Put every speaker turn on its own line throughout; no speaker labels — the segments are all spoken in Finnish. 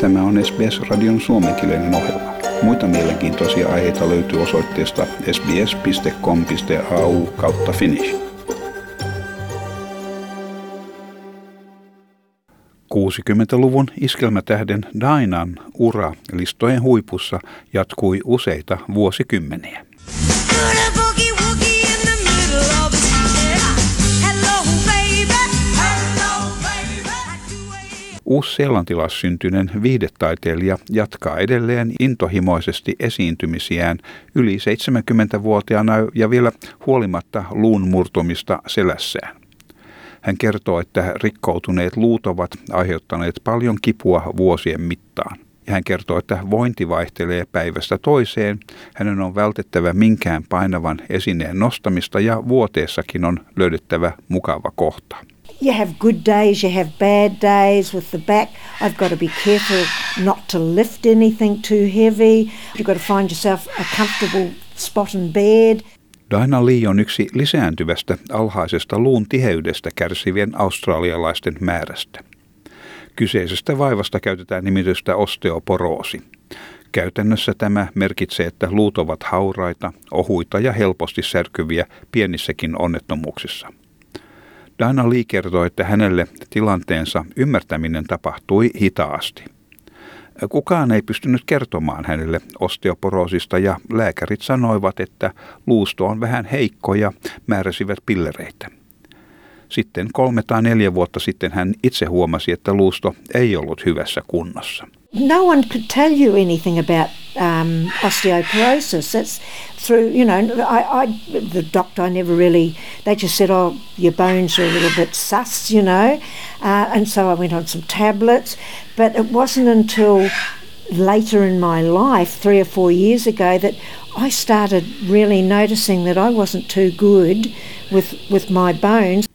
Tämä on SBS-radion suomenkielinen ohjelma. Muita mielenkiintoisia aiheita löytyy osoitteesta sbs.com.au kautta finnish. 60-luvun iskelmätähden Dainan ura listojen huipussa jatkui useita vuosikymmeniä. Uus-seelantilaissyntyinen viihdetaiteilija jatkaa edelleen intohimoisesti esiintymisiään yli 70-vuotiaana ja vielä huolimatta luun murtumista selässään. Hän kertoo, että rikkoutuneet luut ovat aiheuttaneet paljon kipua vuosien mittaan. Ja hän kertoo, että vointi vaihtelee päivästä toiseen. Hänen on vältettävä minkään painavan esineen nostamista ja vuoteessakin on löydettävä mukava kohta.
You have good days, you have bad days with the back. I've got to be careful not to lift anything too heavy. You've got to find yourself a comfortable spot in bed.
Daina Lee on yksi lisääntyvästä alhaisesta luun tiheydestä kärsivien australialaisten määrästä. Kyseisestä vaivasta käytetään nimitystä osteoporoosi. Käytännössä tämä merkitsee, että luut ovat hauraita, ohuita ja helposti särkyviä pienissäkin onnettomuuksissa. Dana Lee kertoi, että hänelle tilanteensa ymmärtäminen tapahtui hitaasti. Kukaan ei pystynyt kertomaan hänelle osteoporoosista ja lääkärit sanoivat, että luusto on vähän heikko ja määräsivät pillereitä. Sitten kolme tai neljä vuotta sitten hän itse huomasi, että luusto ei ollut hyvässä kunnossa.
No one could tell you anything about um, osteoporosis. That's through, you know, I, I, the doctor, I never really, they just said, oh, your bones are a little bit sus, you know. Uh, and so I went on some tablets. But it wasn't until later in my life, three or four years ago, that I started really noticing that I wasn't too good with, with my bones.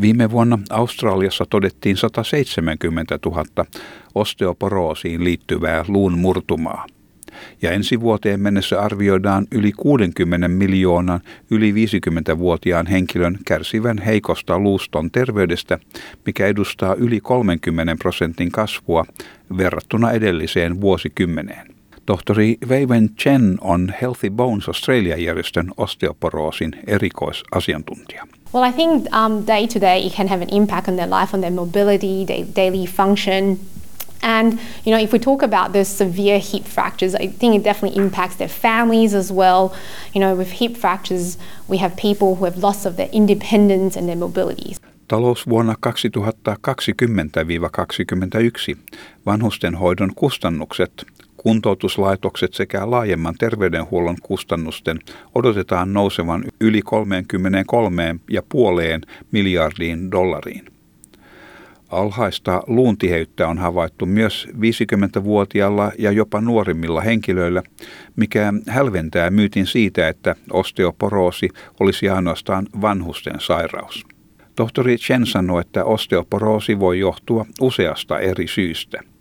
Viime vuonna Australiassa todettiin 170 000 osteoporoosiin liittyvää luun murtumaa. Ja ensi vuoteen mennessä arvioidaan yli 60 miljoonan yli 50-vuotiaan henkilön kärsivän heikosta luuston terveydestä, mikä edustaa yli 30 prosentin kasvua verrattuna edelliseen vuosikymmeneen. Tohtori Weiwen Chen on Healthy Bones Australia-järjestön osteoporoosin erikoisasiantuntija.
Well, I think um, day to day it can have an impact on their life, on their mobility, their daily function. And you know, if we talk about the severe hip fractures, I think it definitely impacts their families as well. You know, with hip fractures, we have people who have loss of their independence and their mobility.
Talousvuonna 2020-2021 vanhustenhoidon kustannukset kuntoutuslaitokset sekä laajemman terveydenhuollon kustannusten odotetaan nousevan yli 33,5 miljardiin dollariin. Alhaista luuntiheyttä on havaittu myös 50-vuotiailla ja jopa nuorimmilla henkilöillä, mikä hälventää myytin siitä, että osteoporoosi olisi ainoastaan vanhusten sairaus. Tohtori Chen sanoi, että osteoporoosi voi johtua useasta eri syystä –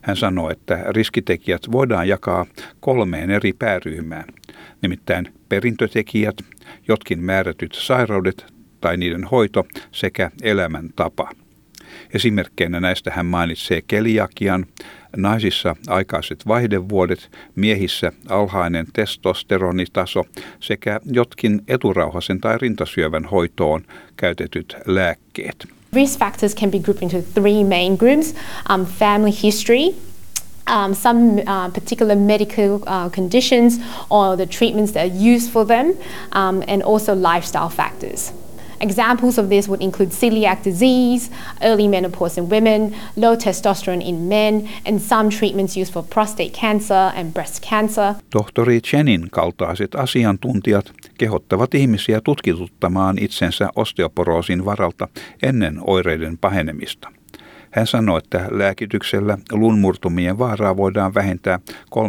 hän sanoi, että riskitekijät voidaan jakaa kolmeen eri pääryhmään, nimittäin perintötekijät, jotkin määrätyt sairaudet tai niiden hoito sekä elämäntapa. Esimerkkeinä näistä hän mainitsee keliakian, naisissa aikaiset vaihdevuodet, miehissä alhainen testosteronitaso sekä jotkin eturauhasen tai rintasyövän hoitoon käytetyt lääkkeet.
Risk factors can be grouped into three main groups um, family history, um, some uh, particular medical uh, conditions or the treatments that are used for them, um, and also lifestyle factors. Examples of this would include celiac disease, early menopause in women, low testosterone in men, and some treatments used for prostate cancer and breast cancer.
Tohtori Chenin kaltaiset asiantuntijat kehottavat ihmisiä tutkituttamaan itsensä osteoporoosin varalta ennen oireiden pahenemista. Hän sanoi, että lääkityksellä lunmurtumien vaaraa voidaan vähentää 30-50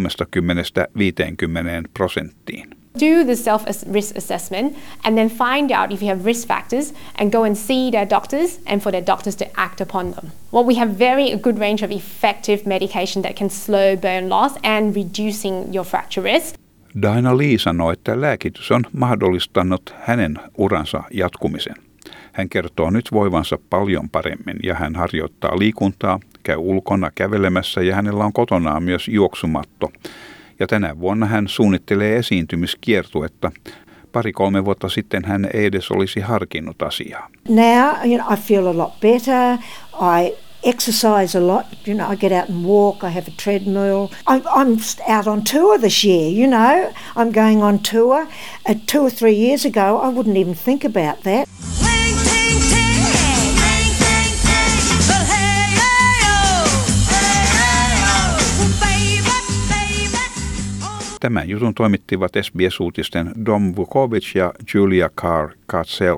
prosenttiin.
do the self risk assessment and then find out if you have risk factors and go and see their doctors and for their doctors to act upon them. Well, we have very good range of effective medication that can slow bone loss and reducing your fracture risk.
Daina Lee sanoi, että lääkitys on mahdollistanut hänen uransa jatkumisen. Hän kertoo nyt voivansa paljon paremmin ja hän harjoittaa liikuntaa, käy ulkona kävelemässä ja hänellä on kotonaan myös juoksumatto. Ja tänä vuonna hän suunnittelee esiintymiskiertuetta. Pari-kolme vuotta sitten hän ei edes olisi harkinnut asiaa.
Now, you know, I feel a lot better. I exercise a lot. You know, I get out and walk. I have a treadmill. I'm, I'm out on tour this year. You know, I'm going on tour. Uh, two or three years ago, I wouldn't even think about that.
Tämän jutun toimittivat SBS-uutisten Dom Vukovic ja Julia Carr Katsel.